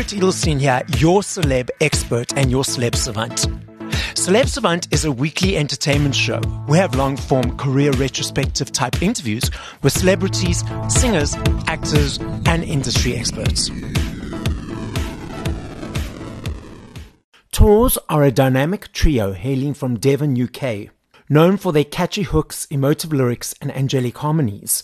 Garrett Edelstein here, your celeb expert and your celeb savant. Celeb Savant is a weekly entertainment show. We have long form career retrospective type interviews with celebrities, singers, actors, and industry experts. Tors are a dynamic trio hailing from Devon, UK. Known for their catchy hooks, emotive lyrics, and angelic harmonies,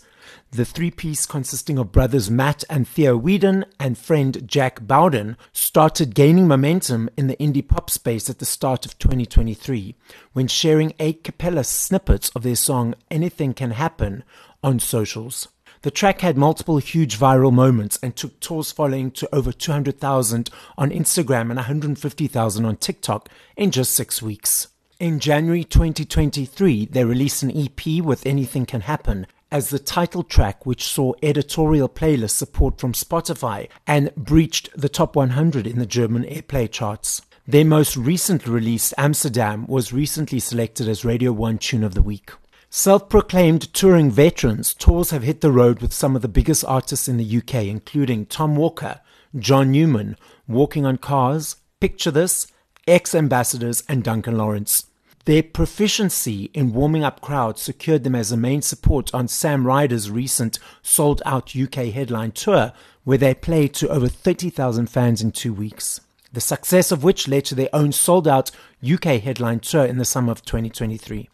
the three piece consisting of brothers Matt and Theo Weedon and friend Jack Bowden started gaining momentum in the indie pop space at the start of 2023 when sharing a cappella snippets of their song Anything Can Happen on socials. The track had multiple huge viral moments and took Tors following to over 200,000 on Instagram and 150,000 on TikTok in just six weeks. In January 2023, they released an EP with Anything Can Happen as the title track, which saw editorial playlist support from Spotify and breached the top 100 in the German airplay charts. Their most recent release, Amsterdam, was recently selected as Radio 1 Tune of the Week. Self proclaimed touring veterans, Tors have hit the road with some of the biggest artists in the UK, including Tom Walker, John Newman, Walking on Cars, Picture This, X Ambassadors, and Duncan Lawrence. Their proficiency in warming up crowds secured them as a main support on Sam Ryder's recent sold out UK headline tour, where they played to over 30,000 fans in two weeks. The success of which led to their own sold out UK headline tour in the summer of 2023.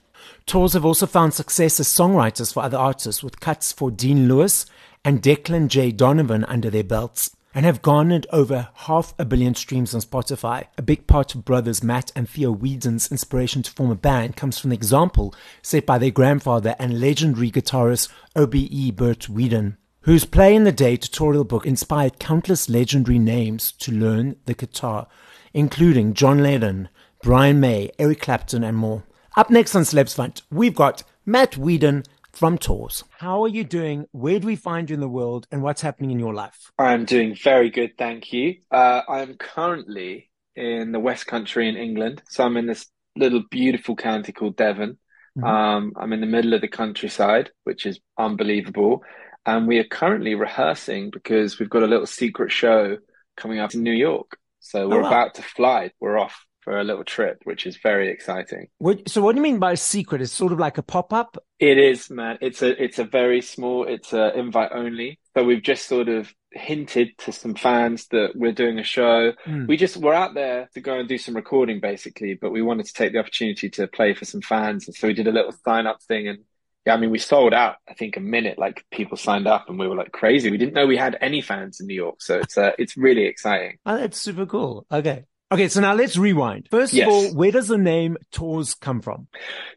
Tors have also found success as songwriters for other artists, with cuts for Dean Lewis and Declan J. Donovan under their belts and have garnered over half a billion streams on Spotify. A big part of brothers Matt and Theo Weedon's inspiration to form a band comes from the example set by their grandfather and legendary guitarist OBE Bert Weedon, whose Play in a Day tutorial book inspired countless legendary names to learn the guitar, including John Lennon, Brian May, Eric Clapton, and more. Up next on Celeb Savant, we've got Matt Weedon from Tors. How are you doing? Where do we find you in the world and what's happening in your life? I'm doing very good, thank you. Uh, I'm currently in the West Country in England. So I'm in this little beautiful county called Devon. Mm-hmm. Um, I'm in the middle of the countryside, which is unbelievable. And we are currently rehearsing because we've got a little secret show coming up in New York. So we're oh, wow. about to fly. We're off for a little trip, which is very exciting. What, so, what do you mean by secret? It's sort of like a pop up. It is, man. It's a it's a very small. It's a invite only. So we've just sort of hinted to some fans that we're doing a show. Mm. We just we're out there to go and do some recording, basically. But we wanted to take the opportunity to play for some fans, and so we did a little sign up thing and. Yeah, I mean, we sold out. I think a minute, like people signed up, and we were like crazy. We didn't know we had any fans in New York, so it's uh, it's really exciting. Oh, that's super cool. Okay, Okay, so now let's rewind. First yes. of all, where does the name Tors come from?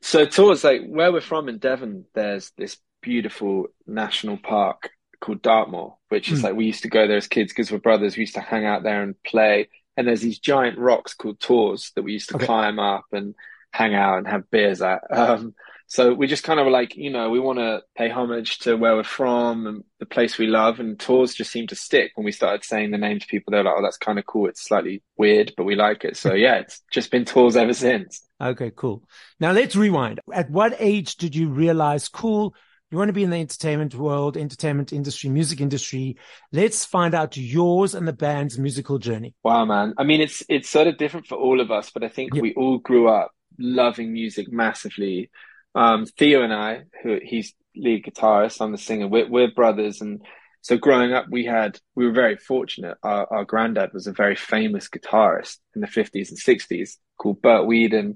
So Tors, like where we're from in Devon, there's this beautiful national park called Dartmoor, which is mm. like we used to go there as kids because we're brothers. We used to hang out there and play. And there's these giant rocks called Tors that we used to okay. climb up and hang out and have beers at. Um, so we just kind of like, you know, we want to pay homage to where we're from and the place we love. And Tors just seemed to stick when we started saying the name to people. They're like, oh, that's kind of cool. It's slightly weird, but we like it. So yeah, it's just been Tors ever since. Okay, cool. Now let's rewind. At what age did you realize, cool, you want to be in the entertainment world, entertainment industry, music industry. Let's find out yours and the band's musical journey. Wow, man. I mean, it's, it's sort of different for all of us, but I think yep. we all grew up loving music massively um, Theo and I, who he's lead guitarist, I'm the singer. We're, we're brothers, and so growing up, we had we were very fortunate. Our, our granddad was a very famous guitarist in the 50s and 60s called Bert Weedon,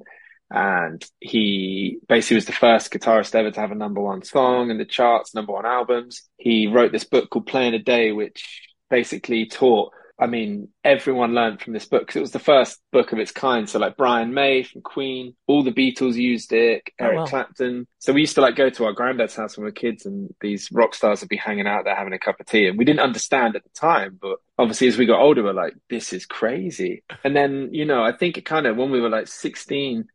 and he basically was the first guitarist ever to have a number one song in the charts, number one albums. He wrote this book called Play in a Day, which basically taught I mean, everyone learned from this book because it was the first book of its kind. So like Brian May from Queen, all the Beatles used it, oh, Eric oh, wow. Clapton. So we used to like go to our granddad's house when we were kids and these rock stars would be hanging out there having a cup of tea. And we didn't understand at the time, but obviously as we got older, we're like, this is crazy. And then, you know, I think it kind of, when we were like 16,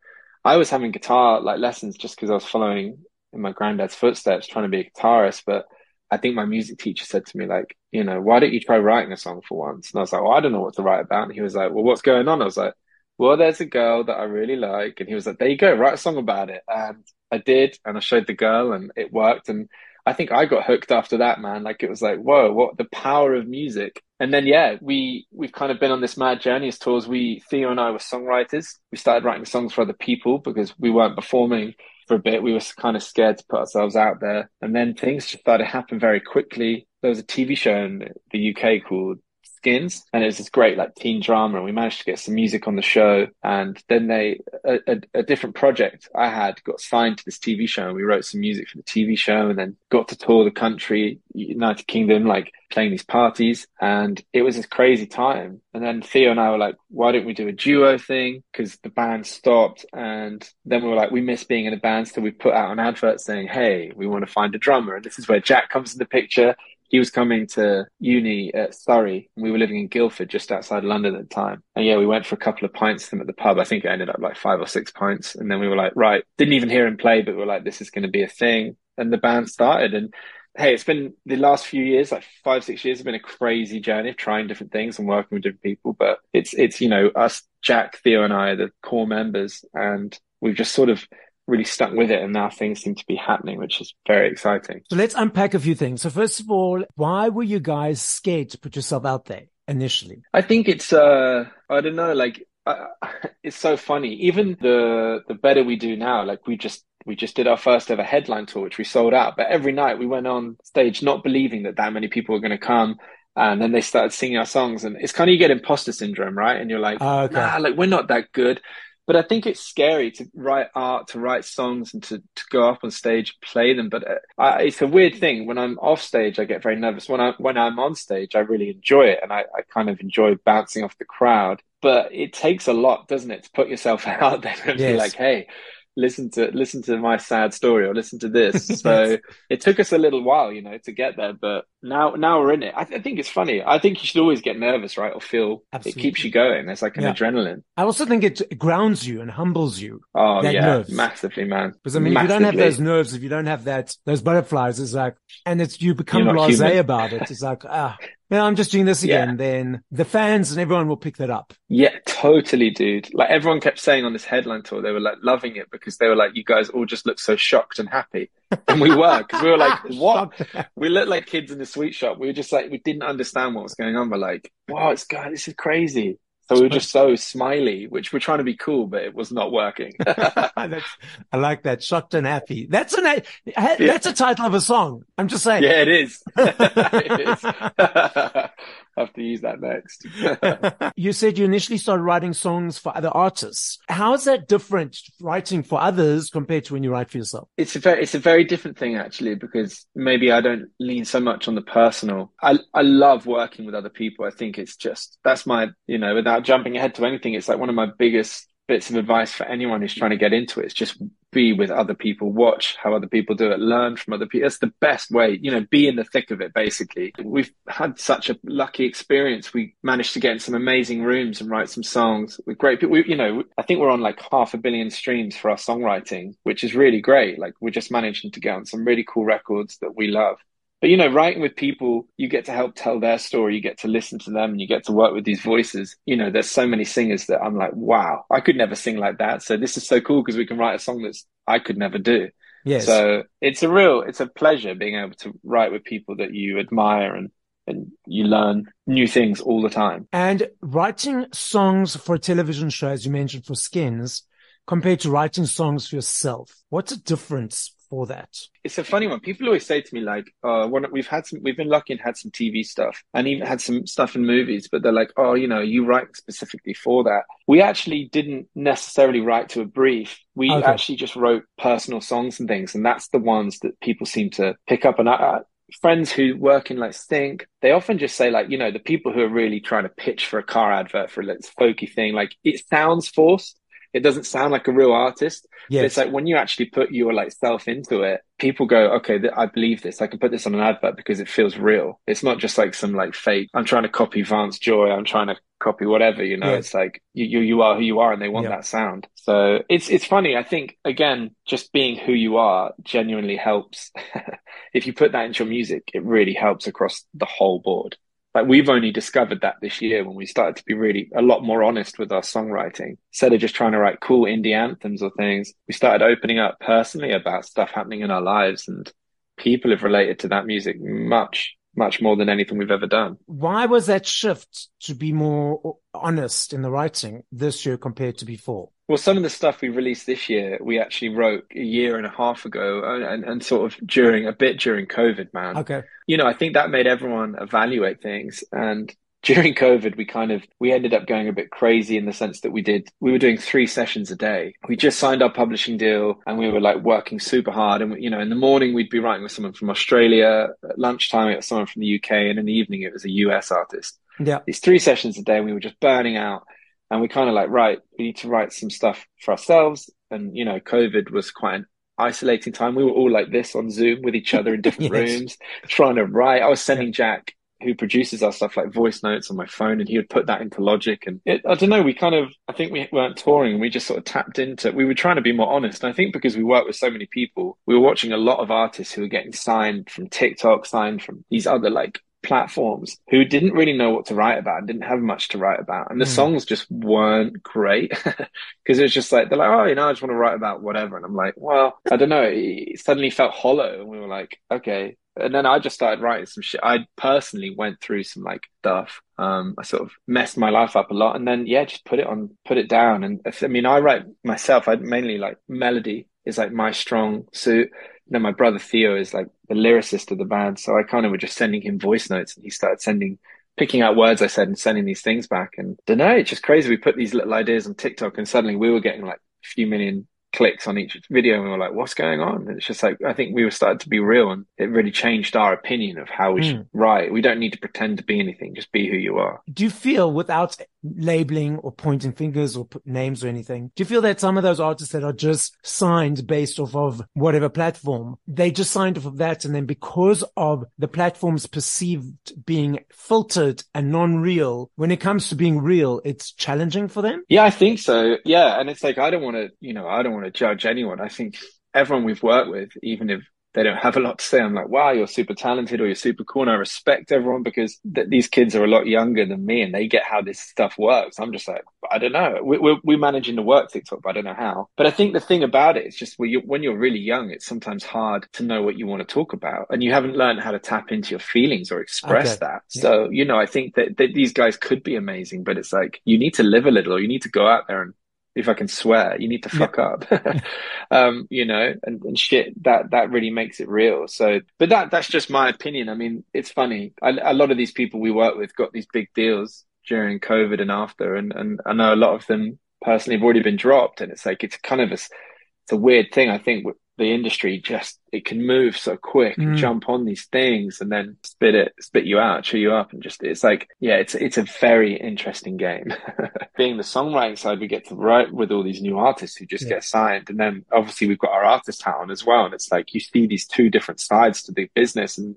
I was having guitar like lessons just because I was following in my granddad's footsteps, trying to be a guitarist. But I think my music teacher said to me, like, you know, why don't you try writing a song for once? And I was like, well, I don't know what to write about. And he was like, well, what's going on? I was like, well, there's a girl that I really like. And he was like, there you go, write a song about it. And I did. And I showed the girl and it worked. And I think I got hooked after that, man. Like it was like, whoa, what the power of music and then yeah, we we've kind of been on this mad journey as Tors. We Theo and I were songwriters. We started writing songs for other people because we weren't performing for a bit. We were kind of scared to put ourselves out there, and then things just started to happen very quickly. There was a TV show in the UK called Skins, and it was this great like teen drama. And we managed to get some music on the show, and then they a, a, a, different project I had got signed to this TV show, and we wrote some music for the TV show, and then got to tour the country, United Kingdom, like playing these parties, and it was a crazy time. And then Theo and I were like, why don't we do a duo thing? Because the band stopped, and then we were like, we miss being in a band, so we put out an advert saying, hey, we want to find a drummer, and this is where Jack comes in the picture he was coming to uni at Surrey and we were living in Guildford just outside London at the time. And yeah, we went for a couple of pints with him at the pub. I think it ended up like five or six pints. And then we were like, right, didn't even hear him play, but we were like, this is going to be a thing. And the band started and hey, it's been the last few years, like five, six years, have been a crazy journey of trying different things and working with different people. But it's, it's, you know, us, Jack, Theo and I the core members and we've just sort of really stuck with it and now things seem to be happening, which is very exciting. So let's unpack a few things. So first of all, why were you guys scared to put yourself out there initially? I think it's, uh, I don't know, like, uh, it's so funny. Even the, the better we do now, like we just, we just did our first ever headline tour, which we sold out. But every night we went on stage, not believing that that many people were going to come. And then they started singing our songs, and it's kind of you get imposter syndrome, right? And you're like, oh, okay. nah, like we're not that good but I think it's scary to write art, to write songs, and to, to go up on stage, play them. But uh, I, it's a weird thing. When I'm off stage, I get very nervous. When I when I'm on stage, I really enjoy it, and I, I kind of enjoy bouncing off the crowd. But it takes a lot, doesn't it, to put yourself out there and yes. be like, "Hey, listen to listen to my sad story or listen to this. So it took us a little while, you know, to get there, but now now we're in it. I, th- I, think it's funny. I think you should always get nervous, right, or feel Absolutely. it keeps you going. It's like an yeah. adrenaline. I also think it grounds you and humbles you. Oh yeah, nerves. massively, man. Because I mean, massively. if you don't have those nerves, if you don't have that those butterflies, it's like, and it's you become blasé about it. It's like ah, yeah, I'm just doing this again, yeah. then the fans and everyone will pick that up. Yeah, totally, dude. Like everyone kept saying on this headline tour, they were like loving it because they were like, you guys all just look so shocked and happy. And we were, because we were like, what? we looked like kids in the sweet shop. We were just like, we didn't understand what was going on. We're like, wow, it's God, this is crazy. So we were just so smiley, which we're trying to be cool, but it was not working. I like that. Shocked and happy. That's an, that's a title of a song. I'm just saying. Yeah, it is. it is have to use that next. you said you initially started writing songs for other artists. How is that different writing for others compared to when you write for yourself? It's a very, it's a very different thing actually, because maybe I don't lean so much on the personal. I, I love working with other people. I think it's just, that's my, you know, without jumping ahead to anything, it's like one of my biggest bits of advice for anyone who's trying to get into it is just be with other people, watch how other people do it, learn from other people. That's the best way, you know, be in the thick of it, basically. We've had such a lucky experience. We managed to get in some amazing rooms and write some songs with great people. You know, I think we're on like half a billion streams for our songwriting, which is really great. Like we're just managing to get on some really cool records that we love. But you know, writing with people, you get to help tell their story, you get to listen to them, and you get to work with these voices. You know, there's so many singers that I'm like, wow, I could never sing like that. So this is so cool because we can write a song that's I could never do. Yes. So it's a real, it's a pleasure being able to write with people that you admire and and you learn new things all the time. And writing songs for a television show, as you mentioned, for Skins, compared to writing songs for yourself, what's the difference for that? It's a funny one. People always say to me like, "Oh, when we've had some, we've been lucky and had some TV stuff, and even had some stuff in movies." But they're like, "Oh, you know, you write specifically for that." We actually didn't necessarily write to a brief. We okay. actually just wrote personal songs and things, and that's the ones that people seem to pick up. And I, friends who work in like Stink, they often just say like, you know, the people who are really trying to pitch for a car advert for a like, folky thing, like it sounds forced, it doesn't sound like a real artist. Yes. It's like when you actually put your like self into it, people go, okay, th- I believe this. I can put this on an advert because it feels real. It's not just like some like fake. I'm trying to copy Vance Joy. I'm trying to copy whatever, you know, yes. it's like you, you, you are who you are and they want that sound. So it's, it's funny. I think again, just being who you are genuinely helps. if you put that into your music, it really helps across the whole board like we've only discovered that this year when we started to be really a lot more honest with our songwriting instead of just trying to write cool indie anthems or things we started opening up personally about stuff happening in our lives and people have related to that music much much more than anything we've ever done. Why was that shift to be more honest in the writing this year compared to before? Well, some of the stuff we released this year, we actually wrote a year and a half ago and, and sort of during a bit during COVID, man. Okay. You know, I think that made everyone evaluate things. And during COVID, we kind of, we ended up going a bit crazy in the sense that we did, we were doing three sessions a day. We just signed our publishing deal and we were like working super hard. And, you know, in the morning, we'd be writing with someone from Australia. At lunchtime, it was someone from the UK. And in the evening, it was a US artist. Yeah. These three sessions a day, we were just burning out. And we kind of like, right, we need to write some stuff for ourselves. And, you know, COVID was quite an isolating time. We were all like this on Zoom with each other in different yes. rooms, trying to write. I was sending Jack who produces our stuff like voice notes on my phone and he would put that into logic and it, i don't know we kind of i think we weren't touring and we just sort of tapped into we were trying to be more honest and i think because we work with so many people we were watching a lot of artists who were getting signed from tiktok signed from these other like platforms who didn't really know what to write about and didn't have much to write about and the mm. songs just weren't great because it was just like they're like oh you know i just want to write about whatever and i'm like well i don't know it suddenly felt hollow and we were like okay and then I just started writing some shit. I personally went through some like stuff. Um, I sort of messed my life up a lot, and then yeah, just put it on, put it down. And I mean, I write myself. I mainly like melody is like my strong suit. Then my brother Theo is like the lyricist of the band, so I kind of were just sending him voice notes, and he started sending, picking out words I said and sending these things back. And I don't know, it's just crazy. We put these little ideas on TikTok, and suddenly we were getting like a few million clicks on each video and we were like, what's going on? And it's just like, I think we were starting to be real and it really changed our opinion of how we mm. should write. We don't need to pretend to be anything, just be who you are. Do you feel without labeling or pointing fingers or names or anything, do you feel that some of those artists that are just signed based off of whatever platform, they just signed off of that. And then because of the platform's perceived being filtered and non-real, when it comes to being real, it's challenging for them? Yeah, I think so. Yeah. And it's like, I don't want to, you know, I don't want want to judge anyone. I think everyone we've worked with, even if they don't have a lot to say, I'm like, wow, you're super talented or you're super cool. And I respect everyone because th- these kids are a lot younger than me and they get how this stuff works. I'm just like, I don't know. We, we're, we're managing to work TikTok, but I don't know how. But I think the thing about it is just when you're, when you're really young, it's sometimes hard to know what you want to talk about and you haven't learned how to tap into your feelings or express okay. that. Yeah. So, you know, I think that, that these guys could be amazing, but it's like you need to live a little or you need to go out there and if I can swear, you need to fuck up, um, you know, and, and shit that, that really makes it real. So, but that, that's just my opinion. I mean, it's funny. I, a lot of these people we work with got these big deals during COVID and after, and, and I know a lot of them personally have already been dropped. And it's like, it's kind of a, it's a weird thing. I think the industry just it can move so quick mm. jump on these things and then spit it spit you out chew you up and just it's like yeah it's it's a very interesting game being the songwriting side we get to write with all these new artists who just yeah. get signed and then obviously we've got our artist hat on as well and it's like you see these two different sides to the business and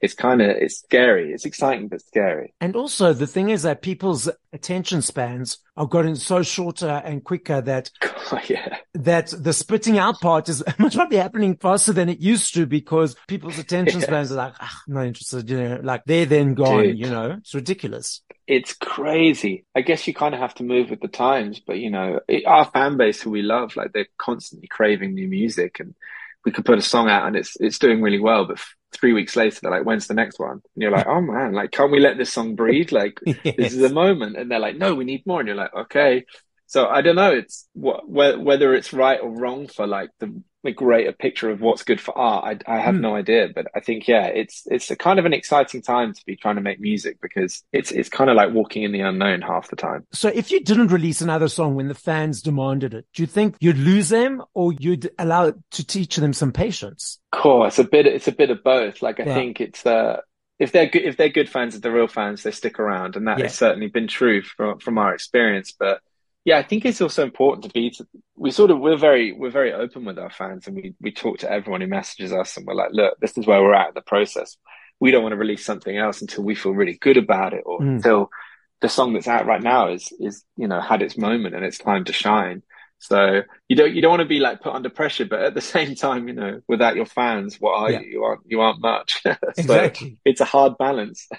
it's kind of it's scary. It's exciting but scary. And also the thing is that people's attention spans are gotten so shorter and quicker that oh, yeah. that the spitting out part is much probably happening faster than it used to because people's attention yes. spans are like ah, I'm not interested you know like they're then gone Dude, you know? It's ridiculous. It's crazy. I guess you kind of have to move with the times but you know it, our fan base who we love like they're constantly craving new music and we could put a song out and it's it's doing really well but three weeks later, they're like, when's the next one? And you're like, oh man, like, can't we let this song breathe? Like, yes. this is a moment. And they're like, no, we need more. And you're like, okay. So I don't know. It's what, whether it's right or wrong for like the, the greater picture of what's good for art. I, I have mm. no idea, but I think, yeah, it's, it's a kind of an exciting time to be trying to make music because it's, it's kind of like walking in the unknown half the time. So if you didn't release another song when the fans demanded it, do you think you'd lose them or you'd allow it to teach them some patience? Cool. It's a bit, it's a bit of both. Like, I yeah. think it's, uh, if they're good, if they're good fans, if they're real fans, they stick around, and that yeah. has certainly been true from from our experience. But yeah, I think it's also important to be. To, we sort of we're very we're very open with our fans, and we we talk to everyone who messages us, and we're like, look, this is where we're at in the process. We don't want to release something else until we feel really good about it, or mm. until the song that's out right now is is you know had its moment and it's time to shine. So you don't you don't want to be like put under pressure, but at the same time, you know, without your fans, what are yeah. you? You aren't you aren't much. so exactly. It's a hard balance.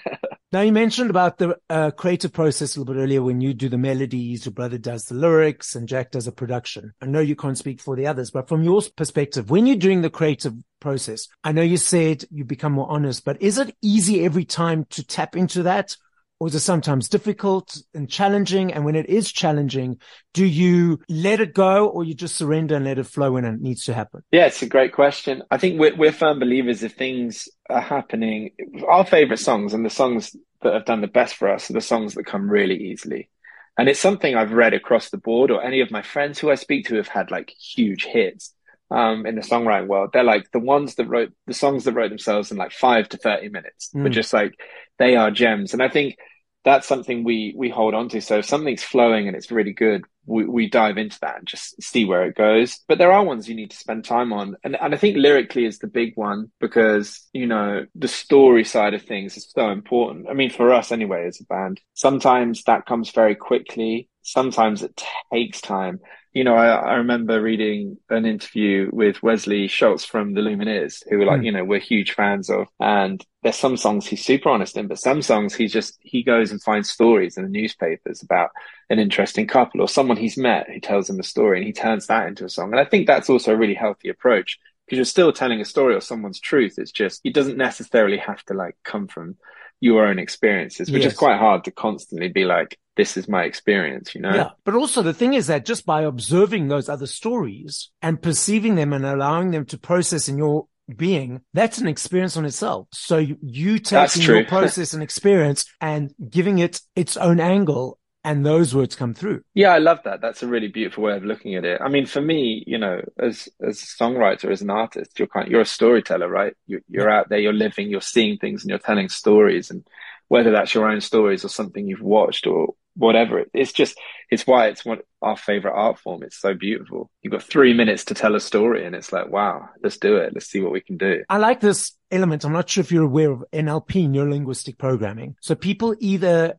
Now you mentioned about the uh, creative process a little bit earlier when you do the melodies, your brother does the lyrics and Jack does a production. I know you can't speak for the others, but from your perspective, when you're doing the creative process, I know you said you become more honest, but is it easy every time to tap into that? Or is it sometimes difficult and challenging? And when it is challenging, do you let it go or you just surrender and let it flow when it needs to happen? Yeah, it's a great question. I think we're, we're firm believers if things are happening, our favorite songs and the songs that have done the best for us are the songs that come really easily. And it's something I've read across the board or any of my friends who I speak to have had like huge hits um, in the songwriting world. They're like the ones that wrote the songs that wrote themselves in like five to 30 minutes, mm. but just like they are gems. And I think that's something we, we hold on to. So if something's flowing and it's really good, we, we dive into that and just see where it goes. But there are ones you need to spend time on. And, and I think lyrically is the big one because, you know, the story side of things is so important. I mean, for us anyway, as a band, sometimes that comes very quickly. Sometimes it takes time you know, I, I, remember reading an interview with Wesley Schultz from the Lumineers, who were like, mm. you know, we're huge fans of. And there's some songs he's super honest in, but some songs he just, he goes and finds stories in the newspapers about an interesting couple or someone he's met who tells him a story and he turns that into a song. And I think that's also a really healthy approach because you're still telling a story or someone's truth. It's just, it doesn't necessarily have to like come from your own experiences, which yes. is quite hard to constantly be like, this is my experience, you know? Yeah. But also the thing is that just by observing those other stories and perceiving them and allowing them to process in your being, that's an experience on itself. So you taking your process and experience and giving it its own angle and those words come through. Yeah, I love that. That's a really beautiful way of looking at it. I mean, for me, you know, as as a songwriter, as an artist, you're kind, you're a storyteller, right? You're, you're out there, you're living, you're seeing things, and you're telling stories. And whether that's your own stories or something you've watched or whatever. It's just, it's why it's one our favorite art form. It's so beautiful. You've got three minutes to tell a story and it's like, wow, let's do it. Let's see what we can do. I like this element. I'm not sure if you're aware of NLP, neurolinguistic programming. So people either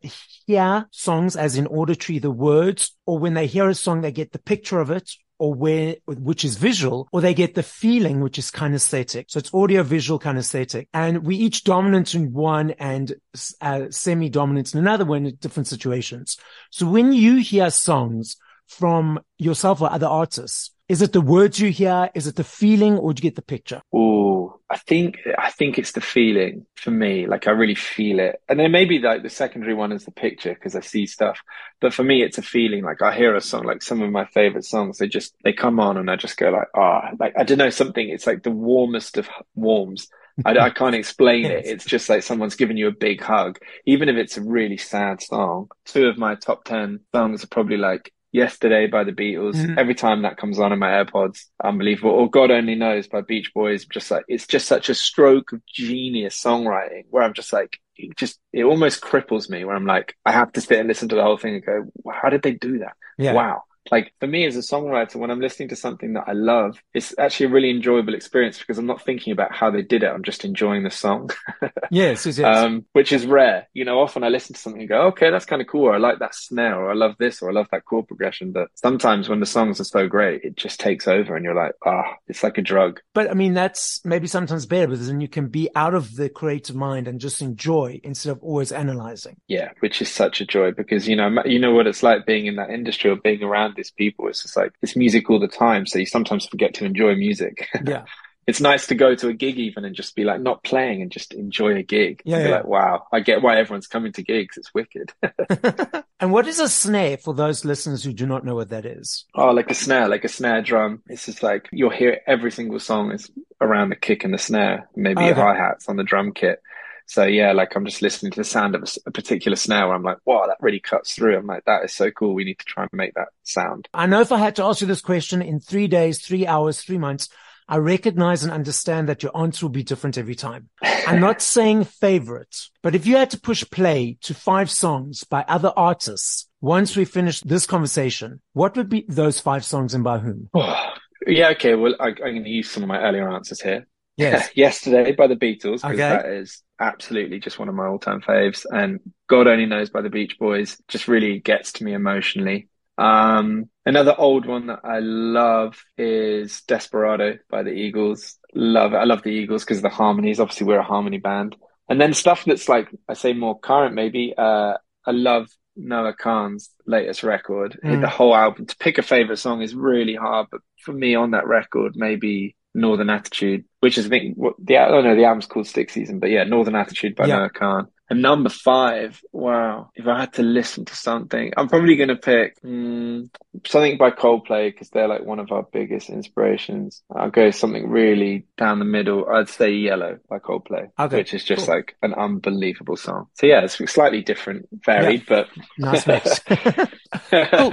hear songs as in auditory, the words, or when they hear a song, they get the picture of it or where, which is visual, or they get the feeling, which is kinesthetic. So it's audio, visual, kinesthetic. And we each dominant in one and uh, semi-dominant in another one in different situations. So when you hear songs from yourself or other artists, is it the words you hear? Is it the feeling or do you get the picture? Oh, I think, I think it's the feeling for me. Like I really feel it. And then maybe like the secondary one is the picture because I see stuff. But for me, it's a feeling. Like I hear a song, like some of my favorite songs, they just, they come on and I just go like, ah, oh, like I don't know something. It's like the warmest of warms. I, I can't explain it. It's just like someone's giving you a big hug, even if it's a really sad song. Two of my top 10 songs are probably like Yesterday by the Beatles. Mm-hmm. Every time that comes on in my AirPods, unbelievable. Or God Only Knows by Beach Boys. Just like, it's just such a stroke of genius songwriting where I'm just like, it just, it almost cripples me where I'm like, I have to sit and listen to the whole thing and go, how did they do that? Yeah. Wow. Like for me as a songwriter, when I'm listening to something that I love, it's actually a really enjoyable experience because I'm not thinking about how they did it. I'm just enjoying the song. yes, yes, yes. Um, which is rare. You know, often I listen to something and go, okay, that's kind of cool. Or I like that snare or I love this or I love that chord progression. But sometimes when the songs are so great, it just takes over and you're like, ah, oh, it's like a drug. But I mean, that's maybe sometimes better because then you can be out of the creative mind and just enjoy instead of always analyzing. Yeah, which is such a joy because, you know, you know what it's like being in that industry or being around people. It's just like it's music all the time. So you sometimes forget to enjoy music. Yeah. it's nice to go to a gig even and just be like not playing and just enjoy a gig. Yeah, yeah. like, wow, I get why everyone's coming to gigs. It's wicked. and what is a snare for those listeners who do not know what that is? Oh, like a snare, like a snare drum. It's just like you'll hear every single song is around the kick and the snare, maybe oh, okay. hi hats on the drum kit. So yeah, like I'm just listening to the sound of a, a, particular snare where I'm like, wow, that really cuts through. I'm like, that is so cool. We need to try and make that sound. I know if I had to ask you this question in three days, three hours, three months, I recognize and understand that your answer will be different every time. I'm not saying favorite, but if you had to push play to five songs by other artists, once we finish this conversation, what would be those five songs and by whom? yeah. Okay. Well, I, I'm going to use some of my earlier answers here. Yes. Yesterday by the Beatles, because okay. that is absolutely just one of my all time faves. And God Only Knows by the Beach Boys just really gets to me emotionally. Um, another old one that I love is Desperado by the Eagles. Love it. I love the Eagles because of the harmonies. Obviously, we're a harmony band. And then stuff that's like I say more current, maybe. Uh, I love Noah Kahan's latest record. Mm. The whole album. To pick a favorite song is really hard, but for me on that record, maybe Northern Attitude, which is I think what the I don't know the album's called Stick Season, but yeah, Northern Attitude by yeah. Noah Kahan. And number five, wow, if I had to listen to something, I'm probably going to pick mm, something by Coldplay because they're like one of our biggest inspirations. I'll go something really down the middle. I'd say Yellow by Coldplay, okay, which is just cool. like an unbelievable song. So yeah, it's slightly different, varied, yeah. but nice mix. cool.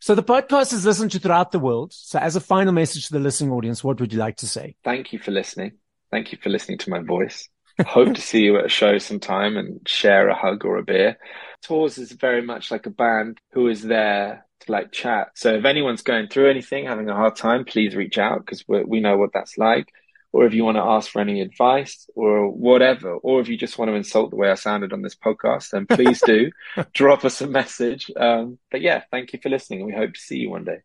So the podcast is listened to throughout the world. So as a final message to the listening audience, what would you like to say? Thank you for listening. Thank you for listening to my voice. Hope to see you at a show sometime and share a hug or a beer. Tors is very much like a band who is there to like chat. So if anyone's going through anything, having a hard time, please reach out because we know what that's like or if you want to ask for any advice or whatever, or if you just want to insult the way I sounded on this podcast, then please do drop us a message. Um, but yeah, thank you for listening, and we hope to see you one day.